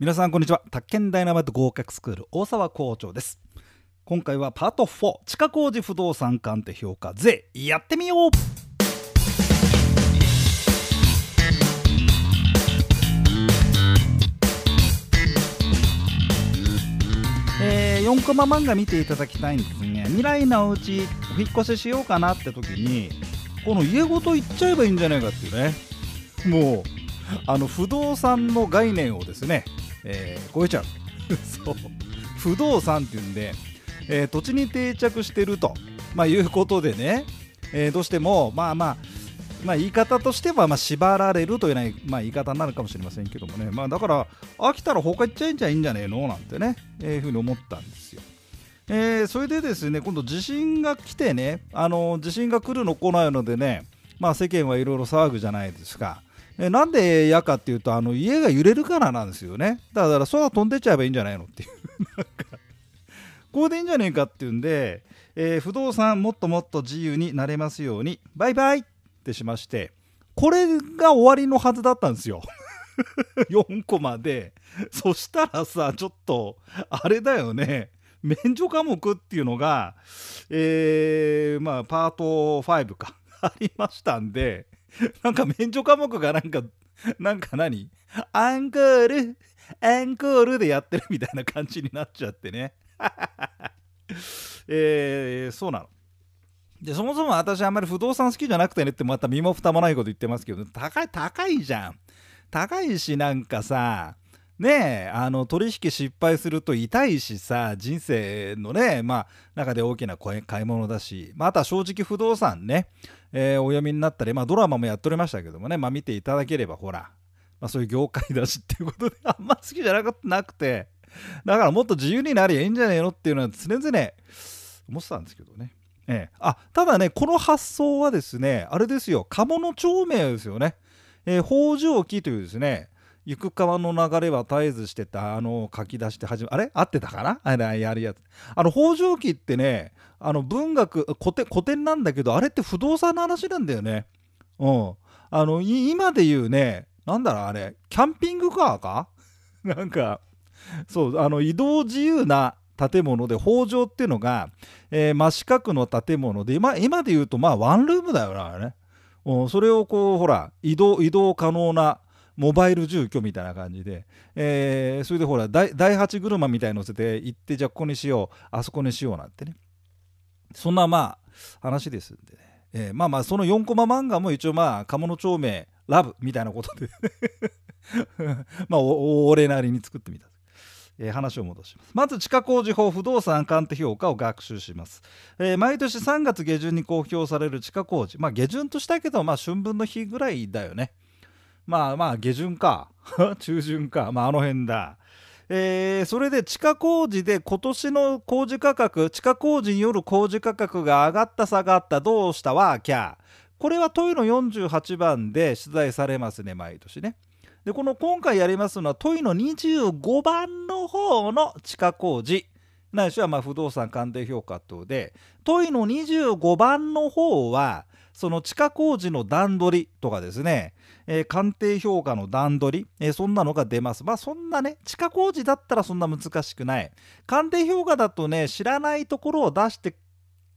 皆さんこんにちは。宅建ダイナマイト合格スクール大沢校長です。今回はパート4地下工事不動産鑑定評価税やってみよう。えー、4コマ漫画見ていただきたいんですね。未来のうちお引越ししようかなって時にこの家ごと行っちゃえばいいんじゃないかっていうね。もうあの不動産の概念をですねえー、超えちゃう そう。不動産っていうんで、えー、土地に定着してると、まあ、いうことでね、えー、どうしてもまあまあまあ、言い方としてはまあ縛られるというような、まあ、言い方になるかもしれませんけどもね、まあ、だから飽きたら他行っちゃえんじゃいいんじゃねえのなんてね、えー、ふうに思ったんですよ。えー、それでですね今度地震が来てねあの地震が来るの来ないのでね、まあ、世間はいろいろ騒ぐじゃないですか。えなんで嫌かっていうとあの家が揺れるからなんですよね。だから空飛んでっちゃえばいいんじゃないのっていう。なんかこれでいいんじゃねえかっていうんで、えー、不動産もっともっと自由になれますようにバイバイってしましてこれが終わりのはずだったんですよ。4コマで。そしたらさちょっとあれだよね。免除科目っていうのがえー、まあパート5か。ありましたんで なんか免除科目がなんか、なんか何？アンコール、アンコールでやってるみたいな感じになっちゃってね。えー、そうなの。で、そもそも私あんまり不動産好きじゃなくてねってまた身も蓋もないこと言ってますけど、高い、高いじゃん。高いしなんかさ、ねえあの取引失敗すると痛いしさ人生のねまあ中で大きな買い物だし、まあ、あとは正直不動産ね、えー、お読みになったり、まあ、ドラマもやっておりましたけどもね、まあ、見ていただければほら、まあ、そういう業界だしっていうことで あんま好きじゃなくてだからもっと自由になりゃいいんじゃねえのっていうのは常々思ってたんですけどね。ええ、あただねこの発想はですねあれですよ。鴨の町名ですよね、えー、北条記というですね行く川の流れは絶えずしてたあの書き出して始めあれ？合ってたかな？あれやるやつ。あの北条記ってねあの文学古典古典なんだけどあれって不動産の話なんだよね。うん。あの今で言うねなんだろうあれキャンピングカーか？なんかそうあの移動自由な建物で北条っていうのが、えー、真四角の建物で今今で言うとまあワンルームだよなあれね、うん、それをこうほら移動移動可能なモバイル住居みたいな感じで、えー、それでほら第8車みたいに乗せて行ってじゃあここにしよう。あそこにしようなんてね。そんなまあ話ですんでね、えー、まあまあその4コマ漫画も一応まあ鴨の町名ラブみたいなことで。まあ俺なりに作ってみた。え、話を戻します。まず地下工事法不動産鑑定評価を学習します、えー、毎年3月下旬に公表される地下工事。まあ下旬としたけどまあ春分の日ぐらいだよね。まあまあ下旬か。中旬か。まああの辺だ。えー、それで地下工事で今年の工事価格地下工事による工事価格が上がった下がったどうしたわキャー。これは問いの48番で出題されますね毎年ね。でこの今回やりますのは問いの25番の方の地下工事。ないしはま不動産鑑定評価等で。問いの25番の方はその地下工事の段取りとかですね、えー、鑑定評価の段取り、えー、そんなのが出ます。まあそんなね、地下工事だったらそんな難しくない。鑑定評価だとね、知らないところを出して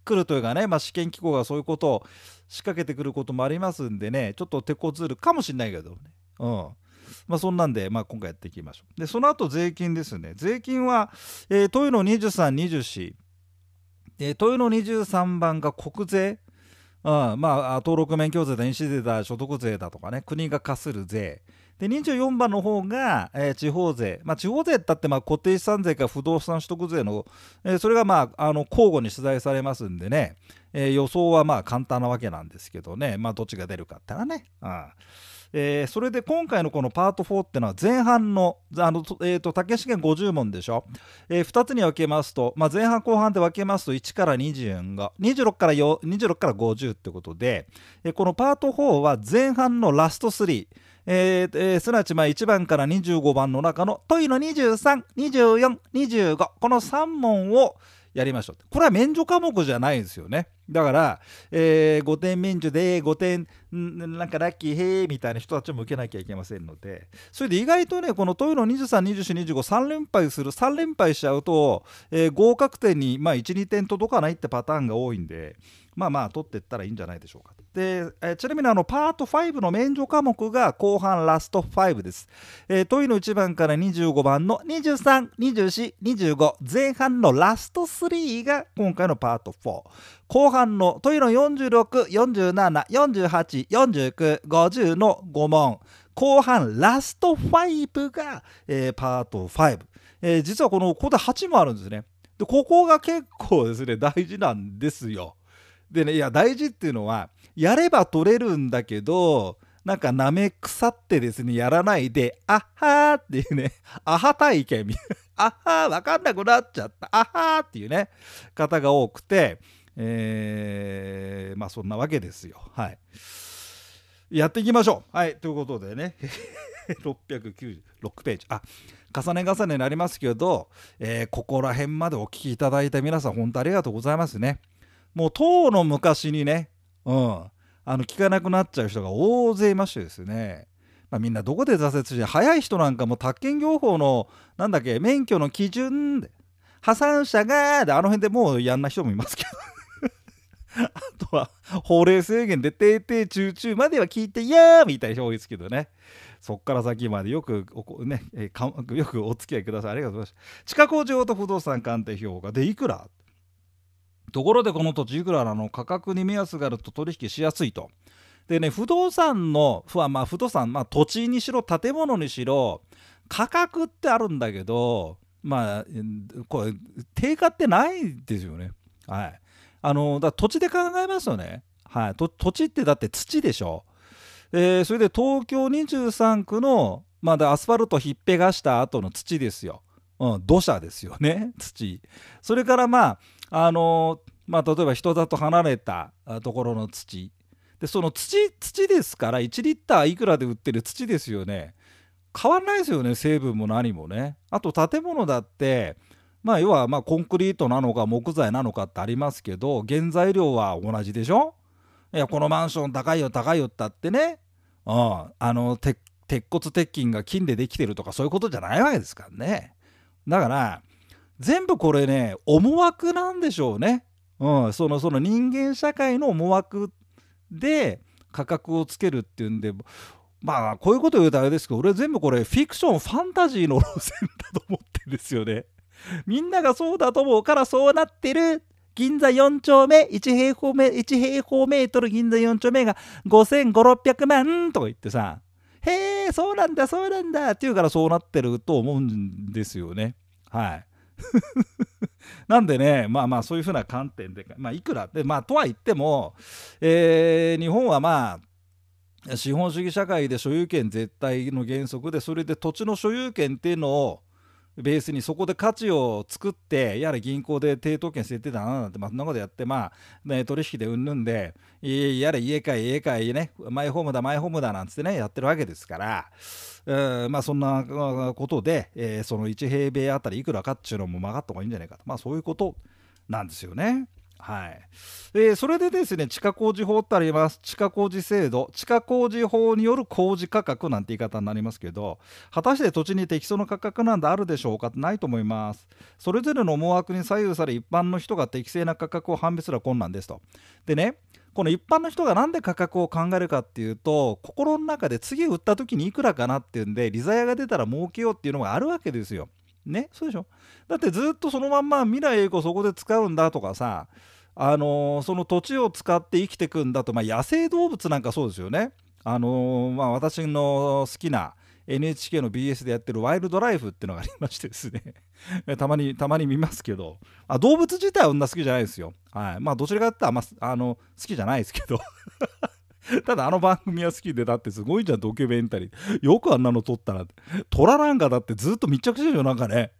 くるというかね、まあ、試験機構がそういうことを仕掛けてくることもありますんでね、ちょっと手こずるかもしれないけどね。うん。まあ、そんなんで、まあ、今回やっていきましょう。で、その後税金ですね。税金は、えー、問いの23、24、えー、豊の23番が国税、うんまあ、登録免許税だ、印紙税だ、所得税だとかね、国が課する税。で24番の方が、えー、地方税、まあ、地方税ったってまあ固定資産税か不動産取得税の、えー、それがまああの交互に取材されますんでね、えー、予想はまあ簡単なわけなんですけどね、まあ、どっちが出るかってのはね。うんえー、それで今回のこのパート4っていうのは前半のあの、えーと、竹試験50問でしょ、えー、2つに分けますと、まあ、前半後半で分けますと1から20が26から26から50ってことで、えー、このパート4は前半のラスト3えーえー、すなわちまあ1番から25番の中の問いの23、24、25この3問をやりましょう。これは免除科目じゃないんですよね。だから、えー、5点免除で5点なんかラッキーへーみたいな人たちも受けなきゃいけませんので。それで意外とねこの豊野232425連敗する3連敗しちゃうと、えー、合格点に、まあ、12点届かないってパターンが多いんでまあまあ取っていったらいいんじゃないでしょうかで、え、ちなみにあのパート5の免除科目が後半ラスト5です。えー、問いの1番から25番の23、24、25前半のラスト3が今回のパート4。後半の問いの46、47、48、49、50の5問。後半ラスト5が、えー、パート5。えー、実はこのここで8もあるんですね。でここが結構ですね大事なんですよ。でねいや大事っていうのはやれば取れるんだけどなんかなめ腐ってですねやらないであはーっていうねあは体験みたいなあはー分かんなくなっちゃったあはーっていうね方が多くてえー、まあそんなわけですよ。はい。やっていきましょう。はいということでね 696ページ。あ重ね重ねになりますけど、えー、ここら辺までお聞きいただいた皆さん本当ありがとうございますね。もう当の昔にねうん、あの聞かなくなっちゃう人が大勢いましてですね、まあ、みんなどこで挫折して早い人なんかも宅建業法のなんだっけ免許の基準で破産者がであの辺でもうやんな人もいますけど。あとは法令制限で定定中中までは聞いていやーみたいな人多いですけどね。そっから先までよくね、えよくお付き合いください。ありがとうございます。地下工事と不動産鑑定評価でいくら？ところでこの土地いくらなの価格に目安があると取引しやすいと。でね不動産のまあ不動産、まあ、土地にしろ建物にしろ価格ってあるんだけどまあこれ定価ってないですよね。はい。あのだ土地で考えますよね。はい。土地ってだって土でしょ。えー、それで東京23区のまだアスファルトひっぺがした後の土ですよ。うん、土砂ですよね土それからまああのまあ例えば人里離れたところの土。でその土土ですから1リッターいくらで売ってる土ですよね。変わんないですよね成分も何もね。あと建物だってまあ要はまコンクリートなのか木材なのかってありますけど原材料は同じでしょ。いやこのマンション高いよ高いよったってね、うん、あの鉄骨鉄筋が金でできてるとかそういうことじゃないわけですからね。だから全部これね思惑なんでしょうね、うん、そのその人間社会の思惑で価格をつけるっていうんでまあこういうこと言うとあれですけど俺全部これフィクションファンタジーの路線だと思ってるんですよね。みんながそうだと思うからそうなってる。銀座4丁目1平方メ1平方メートル銀座4丁目が5500600万とか言ってさ。へえそうなんだそうなんだって言うからそうなってると思うんですよね。はい。なんでねまあまあそういうふうな観点でまあいくらでまあとは言っても、えー、日本はまあ資本主義社会で所有権絶対の原則でそれで土地の所有権っていうのをベースにそこで価値を作ってやはり銀行で抵当権設定だななんてまあそんなことやってまあ、ね、取引でうんぬんでやれ家か家か家ねマイホームだマイホームだなんつってねやってるわけですから、えー、まあそんなことで、えー、その1平米あたりいくらかっていうのも曲がった方がいいんじゃないかとまあそういうことなんですよね。はい、えー、それでですね地下工事法ってあります。地下工事制度。地下工事法による工事価格なんて言い方になりますけど果たして土地に適当な価格なんてあるでしょうかないと思います。それぞれの思惑に左右され一般の人が適正な価格を判別する困難ですと。でねこの一般の人が何で価格を考えるかっていうと心の中で次売った時にいくらかなっていうんで利ザヤが出たら儲けようっていうのがあるわけですよ。ねそうでしょ？だってずっとそのまんま未来永劫そこで使うんだとかさあのー、その土地を使って生きていくんだと、まあ、野生動物なんかそうですよね。あのー、まあ、私の好きな NHK の BS でやってるワイルドライフっていうのがありましてですね。たまにたまに見ますけど。あ動物自体はそんな好きじゃないですよ。はい、まあどちらかって言ったら、まあ、あの好きじゃないですけど。ただあの番組は好きでだってすごいじゃんドキュメンタリー。よくあんなの撮ったら虎なんかだってずっと密着してるよなんかね。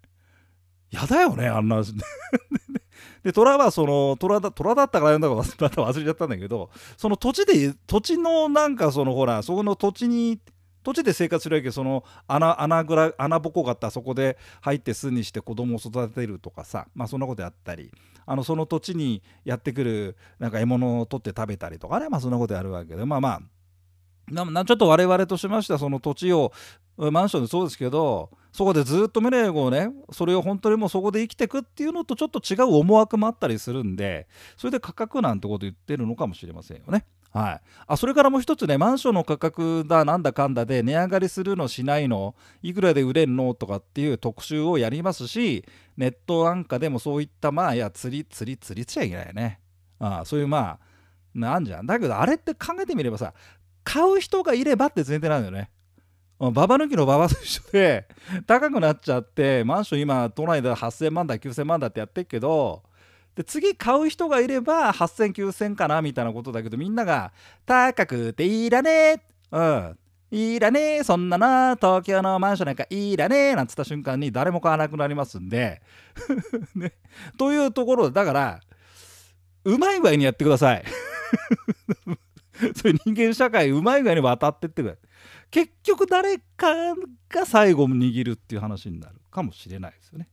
やだよねあんな。で虎はその虎だ虎だったからなんだか忘れちゃったんだけどその土地で土地のなんかそのほらそこの土地に土地で生活するわけその穴穴ぐら穴ぼこがあったらそこで入って巣にして子供を育てるとかさまあそんなことやったりあのその土地にやってくるなんか獲物を取って食べたりとかねまあそんなことやるわけでまあまあなちょっと我々としましてはその土地をマンションでそうですけどそこでずっと未来をねそれを本当にもうそこで生きていくっていうのとちょっと違う思惑もあったりするんでそれで価格なんてこと言ってるのかもしれませんよね。はい、あそれからもう一つねマンションの価格だなんだかんだで値上がりするのしないの？いくらで売れんのとかっていう特集をやりますしネットなんかでもそういったまあいや釣り釣り釣りっちゃいけないよね。あそういうまあなんじゃん。だけどあれって考えてみればさ買う人がいればって前提なんだよね。ババ抜きのババと一緒で高くなっちゃってマンション今都内で8000万だ9000万だってやってるけどで次買う人がいれば80009000かなみたいなことだけどみんなが高くていらね。えうん。いらね。えそんなな東京のマンションなんかいらね。えなんつった瞬間に誰も買わなくなりますんで。ね、というところでだからうまい具合にやってください。そういう人間社会うまい具合に渡ってってくれ結局誰かが最後握るっていう話になるかもしれないですよね。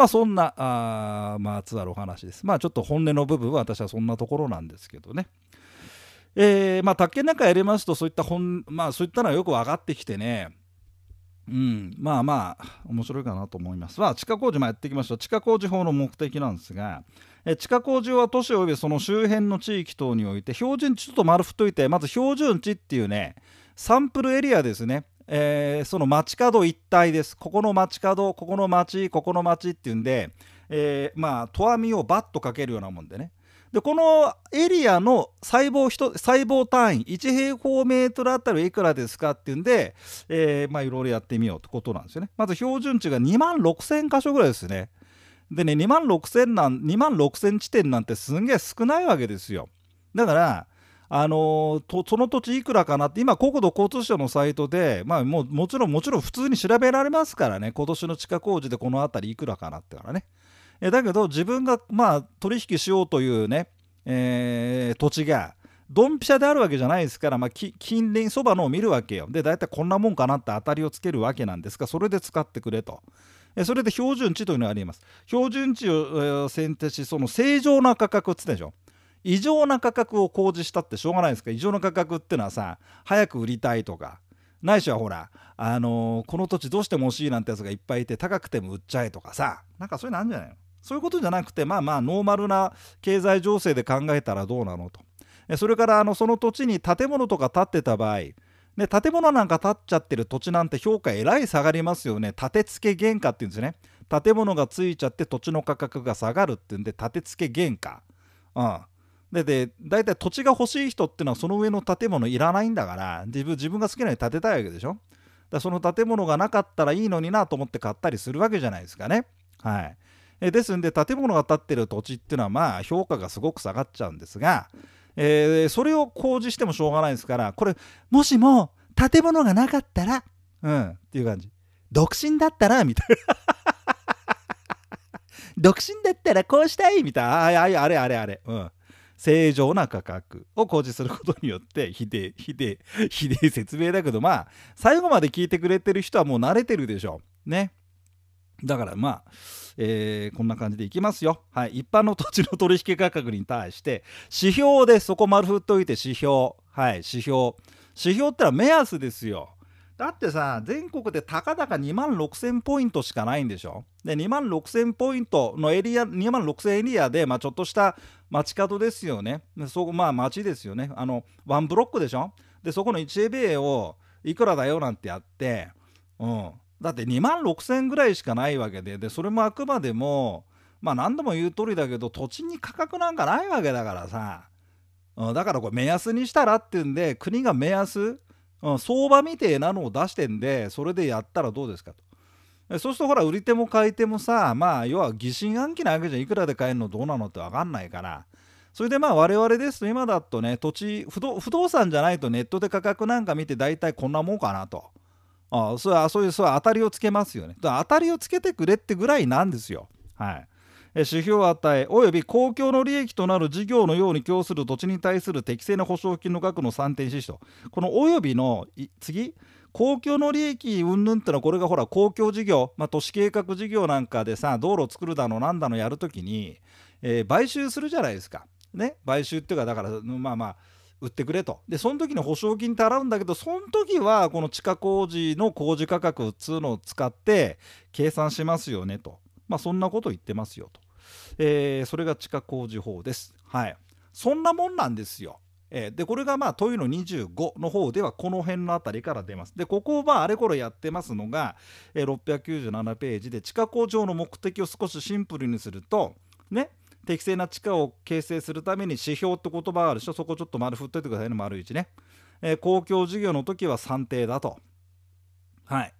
まあそんなあまつわるお話です。まあちょっと本音の部分は私はそんなところなんですけどね。えー、まあ宅建なんかやりますとそういった本まあそういったのはよく分かってきてねうん、まあまあ面白いかなと思います。まあ地下工事もやっていきました地下工事法の目的なんですがえ地下工事は都市及びその周辺の地域等において標準値ちょっと丸太いてまず標準値っていうねサンプルエリアですね、えー、その街角一帯です。ここの街角ここの街ここの街っていうんで、えー、まあとわみをバッとかけるようなもんでね。でこのエリアの細胞細胞単位1平方メートルあたりいくらですかっていうんで、えー、まあいろいろやってみようってことなんですよね。まず標準値が2万6000箇所ぐらいですね。でね2万6千なん2万6000地点なんてすんげえ少ないわけですよ。だからあのー、その土地いくらかなって今国土交通省のサイトで、まあ、もうもちろんもちろん普通に調べられますからね今年の地下工事でこの辺りいくらかなってからねえだけど自分がまあ取引しようというね、えー、土地がドンピシャであるわけじゃないですから、まあ、近隣そばのを見るわけよで大体こんなもんかなって当たりをつけるわけなんですがそれで使ってくれと。それで標準値というのがあります。標準値を選定し、その正常な価格っつってでしょ。異常な価格を公示したってしょうがないですか？異常な価格ってのはさ早く売りたいとか。ないしはほらあのー、この土地どうしても欲しいなんてやつがいっぱいいて高くても売っちゃえとかさ。なんかそういうのあるんじゃないの？そういうことじゃなくてまあまあノーマルな経済情勢で考えたらどうなのと。それからあのその土地に建物とか建ってた場合で建物なんか建っちゃってる土地なんて評価えらい下がりますよね。建て付け原価っていうんですね。建物がついちゃって土地の価格が下がるっていうんで建て付け原価。うん。でで大体土地が欲しい人っていうのはその上の建物いらないんだから自分自分が好きなように建てたいわけでしょ？だその建物がなかったらいいのになと思って買ったりするわけじゃないですかね。はい。えですんで建物が建ってる土地っていうのはまあ評価がすごく下がっちゃうんですが、えー、それを公示してもしょうがないですからこれもしも建物がなかったらうんっていう感じ。独身だったらみたいな。独身だったらこうしたいみたいな。あああれあれあれ。うん。正常な価格を公示することによって ひでひで ひで説明だけどまあ最後まで聞いてくれてる人はもう慣れてるでしょう。ね。だからまあ、えー、こんな感じでいきますよ。はい、一般の土地の取引価格に対して指標でそこ丸振っといて指標。はい。指標。指標ってのは目安ですよ。だってさ全国でたかだか2万6000ポイントしかないんでしょ？で2万6000ポイントのエリア2万6000エリアで、まあ、ちょっとした街角ですよね。そこまあ街ですよね。あのワンブロックでしょ？でそこの 1ABA をいくらだよなんてやってうん。だって2万6000ぐらいしかないわけででそれもあくまでもまあ何度も言う通りだけど土地に価格なんかないわけだからさ、うん、だからこれ目安にしたらっていうんで国が目安相場みてえなのを出してんでそれでやったらどうですかと。そうするとほら売り手も買い手もさまあ要は疑心暗鬼なわけじゃん。いくらで買えるのどうなのって分かんないから。それでまあ我々ですと今だとね土地不動産じゃないとネットで価格なんか見て大体こんなもんかなと。あそうそういうそう当たりをつけますよね。当たりをつけてくれってぐらいなんですよ。はい。指標を与えおよび公共の利益となる事業のように供する土地に対する適正な保証金の額の算定指標このおよびの次公共の利益云々ってのはこれがほら公共事業、まあ、都市計画事業なんかでさ道路を作るだのなんだのやるときに、えー、買収するじゃないですか。ね買収っていうかだからまあまあ売ってくれと。でその時の保証金って払うんだけどその時はこの地下工事の工事価格っつうのを使って計算しますよねと。まあそんなこと言ってますよと、えー、それが地下工事法です。はい。そんなもんなんですよ。えー、でこれがまあ問いの25の方ではこの辺の辺りから出ます。でここをまああれこれやってますのが、えー、697ページで地下工場の目的を少しシンプルにするとね適正な地下を形成するために指標って言葉があるでしょ。そこちょっと丸振っといてくださいね。丸1ね、えー、公共事業の時は算定だと。はい。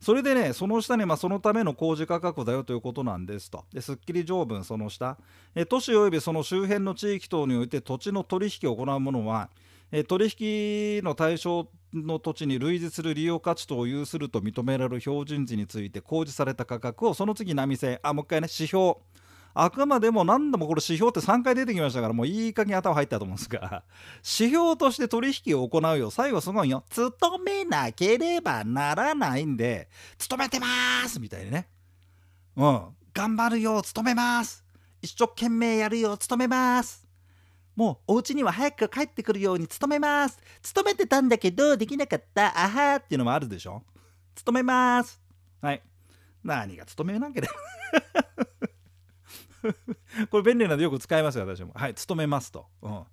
それでね、その下に、まあ、そのための工事価格だよということなんですと。ですっきり条文、その下。え都市及びその周辺の地域等において土地の取引を行うものは、え取引の対象の土地に類似する利用価値等を有すると認められる標準時について公示された価格をその次波線、あ、もう一回ね、指標。あくまでも何度もこれ指標って3回出てきましたからもういい加減頭入ったと思うんですが 指標として取引を行うよ最後すごいよ勤めなければならないんで勤めてますみたいにね。うん頑張るよ勤めます一生懸命やるよ勤めますもうお家には早く帰ってくるように勤めます勤めてたんだけどできなかったあはーっていうのもあるでしょ。勤めます。はい。何が勤めなければ。これ便利なのでよく使いますよ、私も。はい、勤めますと。うん。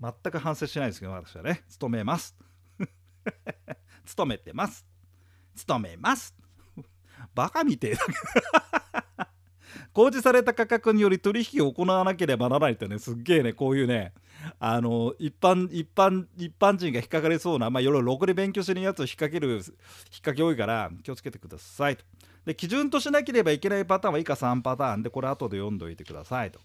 全く反省しないですけど、私はね、勤めます。勤めてます。勤めます。バカみてえだけど。公示された価格により取引を行わなければならないってね、すっげえね、こういうね、あの一般一般一般人が引っかかりそうな、まあ、いろいろろくに勉強してるやつを引っ掛ける引っ掛け多いから気をつけてくださいと。で基準としなければいけないパターンは以下3パターンでこれ後で読んどいてくださいと。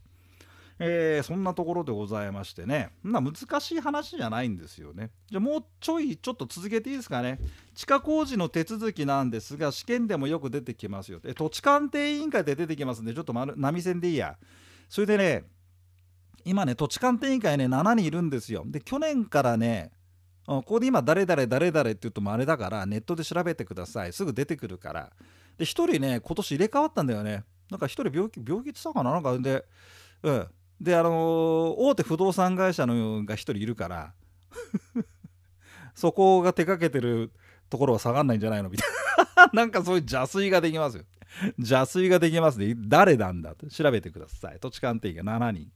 えー、そんなところでございましてね、な難しい話じゃないんですよね。じゃあもうちょいちょっと続けていいですかね。地下工事の手続きなんですが、試験でもよく出てきますよ。え土地鑑定委員会で出てきますんで、ちょっと波線でいいや。それでね、今ね、土地鑑定委員会ね、7人いるんですよ。で、去年からね、ここで今、誰々、誰々って言うともあれだから、ネットで調べてください。すぐ出てくるから。で、1人ね、今年入れ替わったんだよね。なんか1人病気、病気ってたかな？なんかで、うん。で、あのー、大手不動産会社のが1人いるから、そこが手掛けてるところは下がんないんじゃないの？みたいな。なんかそういう邪推ができますよ。邪推ができますね。誰なんだって調べてください。土地鑑定が7人。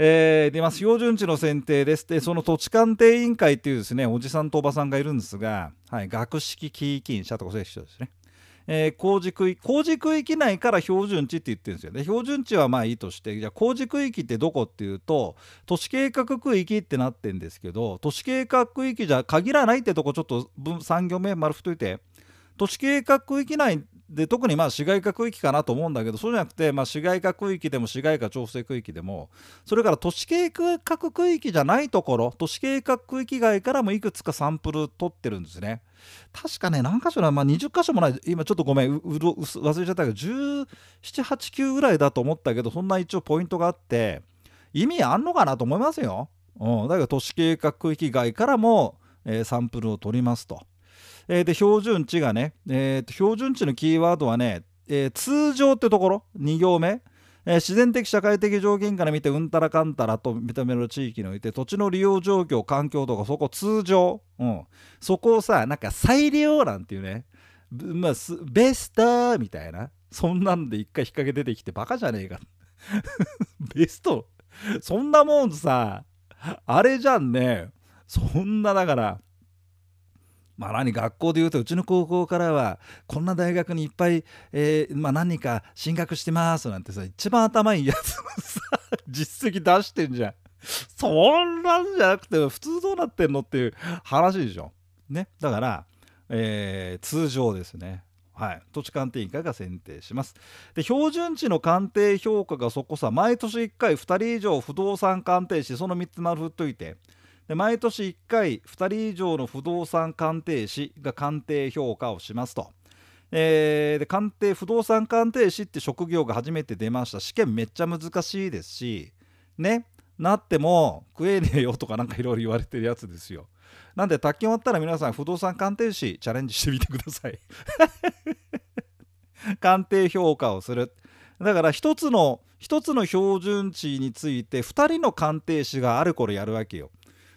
えー、でまあ、標準値の選定です。で、その土地鑑定委員会っていうですね、おじさんとおばさんがいるんですが、はい、学識キーキン社とかそういう人ですね。えー、工事区域工事区域内から標準値って言ってるんですよね。標準値はまあいいとしてじゃあ工事区域ってどこっていうと都市計画区域ってなってるんですけど都市計画区域じゃ限らないってとこちょっと3行目丸太いて都市計画区域内で特にまあ市街化区域かなと思うんだけどそうじゃなくて、まあ、市街化区域でも市街化調整区域でもそれから都市計画区域じゃないところ都市計画区域外からもいくつかサンプル取ってるんですね確かね何箇所な、まあ、20箇所もない今ちょっとごめん忘れちゃったけど1789ぐらいだと思ったけどそんな一応ポイントがあって意味あんのかなと思いますよ、うん、だけど都市計画区域外からも、えー、サンプルを取りますと。えー、で標準値がね、えー、標準値のキーワードはね、えー、通常ってところ2行目、えー、自然的社会的条件から見てうんたらかんたらと認める地域において土地の利用状況環境とかそこ通常、うん、そこをさなんか再利用なんていうね、まあ、ベストみたいなそんなんで一回引っ掛け出てきてバカじゃねえか。ベスト。そんなもんさあれじゃんね。そんなだからまあ、何学校でいうとうちの高校からはこんな大学にいっぱい、えー、まあ、何人か進学してますなんてさ一番頭いいやつもさ実績出してんじゃん。そんなんじゃなくて普通どうなってんのっていう話でしょ。ね。だから、えー、通常ですね。はい、土地鑑定委員会が選定します。で標準値の鑑定評価がそこさ毎年1回2人以上不動産鑑定士その3つ丸振っといてで毎年1回2人以上の不動産鑑定士が鑑定評価をしますと。えーで鑑定不動産鑑定士って職業が初めて出ました。試験めっちゃ難しいですしねなっても食えねえよとかなんかいろいろ言われてるやつですよ。なんで卓球終わったら皆さん不動産鑑定士チャレンジしてみてください。鑑定評価をする。だから一つの一つの標準値について2人の鑑定士がある頃やるわけよ。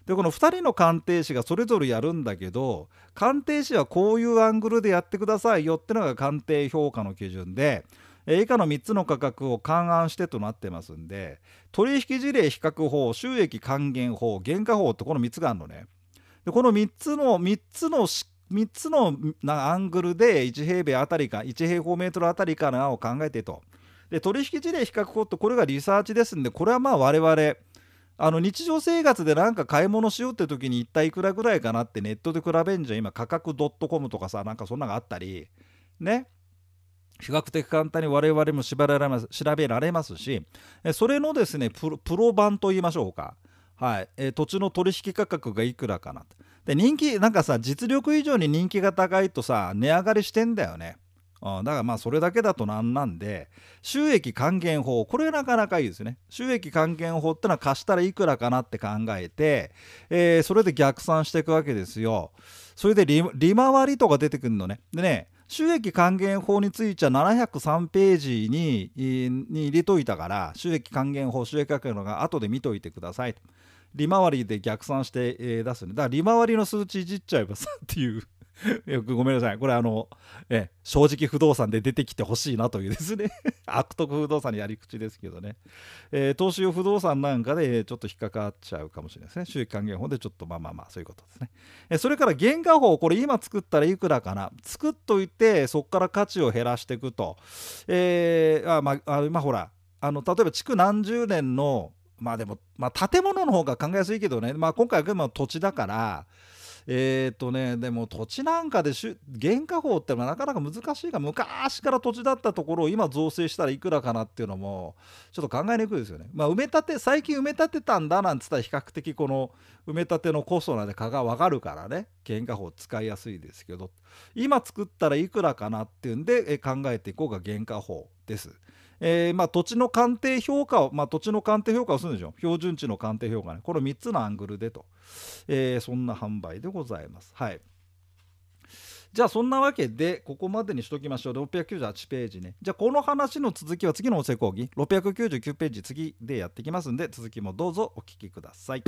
でこの2人の鑑定士がそれぞれやるんだけど鑑定士はこういうアングルでやってくださいよってのが鑑定評価の基準で以下の3つの価格を勘案してとなってますんで取引事例比較法収益還元法原価法ってこの3つがあるのね。でこの3つの3つの3つのアングルで1平米あたりか1平方メートルあたりかなを考えてと。で取引事例比較法ってこれがリサーチですんでこれはまあ我々あの日常生活でなんか買い物しようって時に一体いくらぐらいかなってネットで比べんじゃん。今価格 .com とかさなんかそんなのがあったり。ね。比較的簡単に我々も調べられます調べられますし。それのですねプロ版と言いましょうか。はい、えー、土地の取引価格がいくらかなで人気なんかさ実力以上に人気が高いとさ値上がりしてんだよね。だからまあそれだけだとなんなんで収益還元法これなかなかいいですよね。収益還元法ってのは貸したらいくらかなって考えて、えー、それで逆算していくわけですよ。それで利回りとか出てくるのね。でね収益還元法については703ページにに入れといたから収益還元法収益還元のが後で見といてください利回りで逆算して、えー、出すねだから利回りの数値いじっちゃえばさっていう。よくごめんなさい。これあの、え正直不動産で出てきてほしいなというですね 悪徳不動産のやり口ですけどね。えー、投資用不動産なんかでちょっと引っかかっちゃうかもしれないですね。収益還元法でちょっとまあまあまあそういうことですね。えー、それから原価法、これ今作ったらいくらかな。作っといてそこから価値を減らしていくと。えー、あまあ、今ほら、あの例えば築何十年のまあでも、まあ、建物の方が考えやすいけどね、まあ、今回は土地だから、えっ、とねでも土地なんかで原価法ってのはなかなか難しいが昔から土地だったところを今造成したらいくらかなっていうのもちょっと考えにくいですよね。まあ、埋め立て最近埋め立てたんだなんつったら比較的この埋め立てのコストなんで価が分かるからね原価法使いやすいですけど今作ったらいくらかなっていうんで考えていこうが原価法です。えー、まあ、土地の鑑定評価を、まあ、土地の鑑定評価をするんでしょ標準値の鑑定評価ねこれ3つのアングルでと、えー、そんな販売でございます。はい。じゃあそんなわけでここまでにしときましょう。698ページね。じゃあこの話の続きは次の音声講義。699ページ次でやっていきますんで続きもどうぞお聞きください。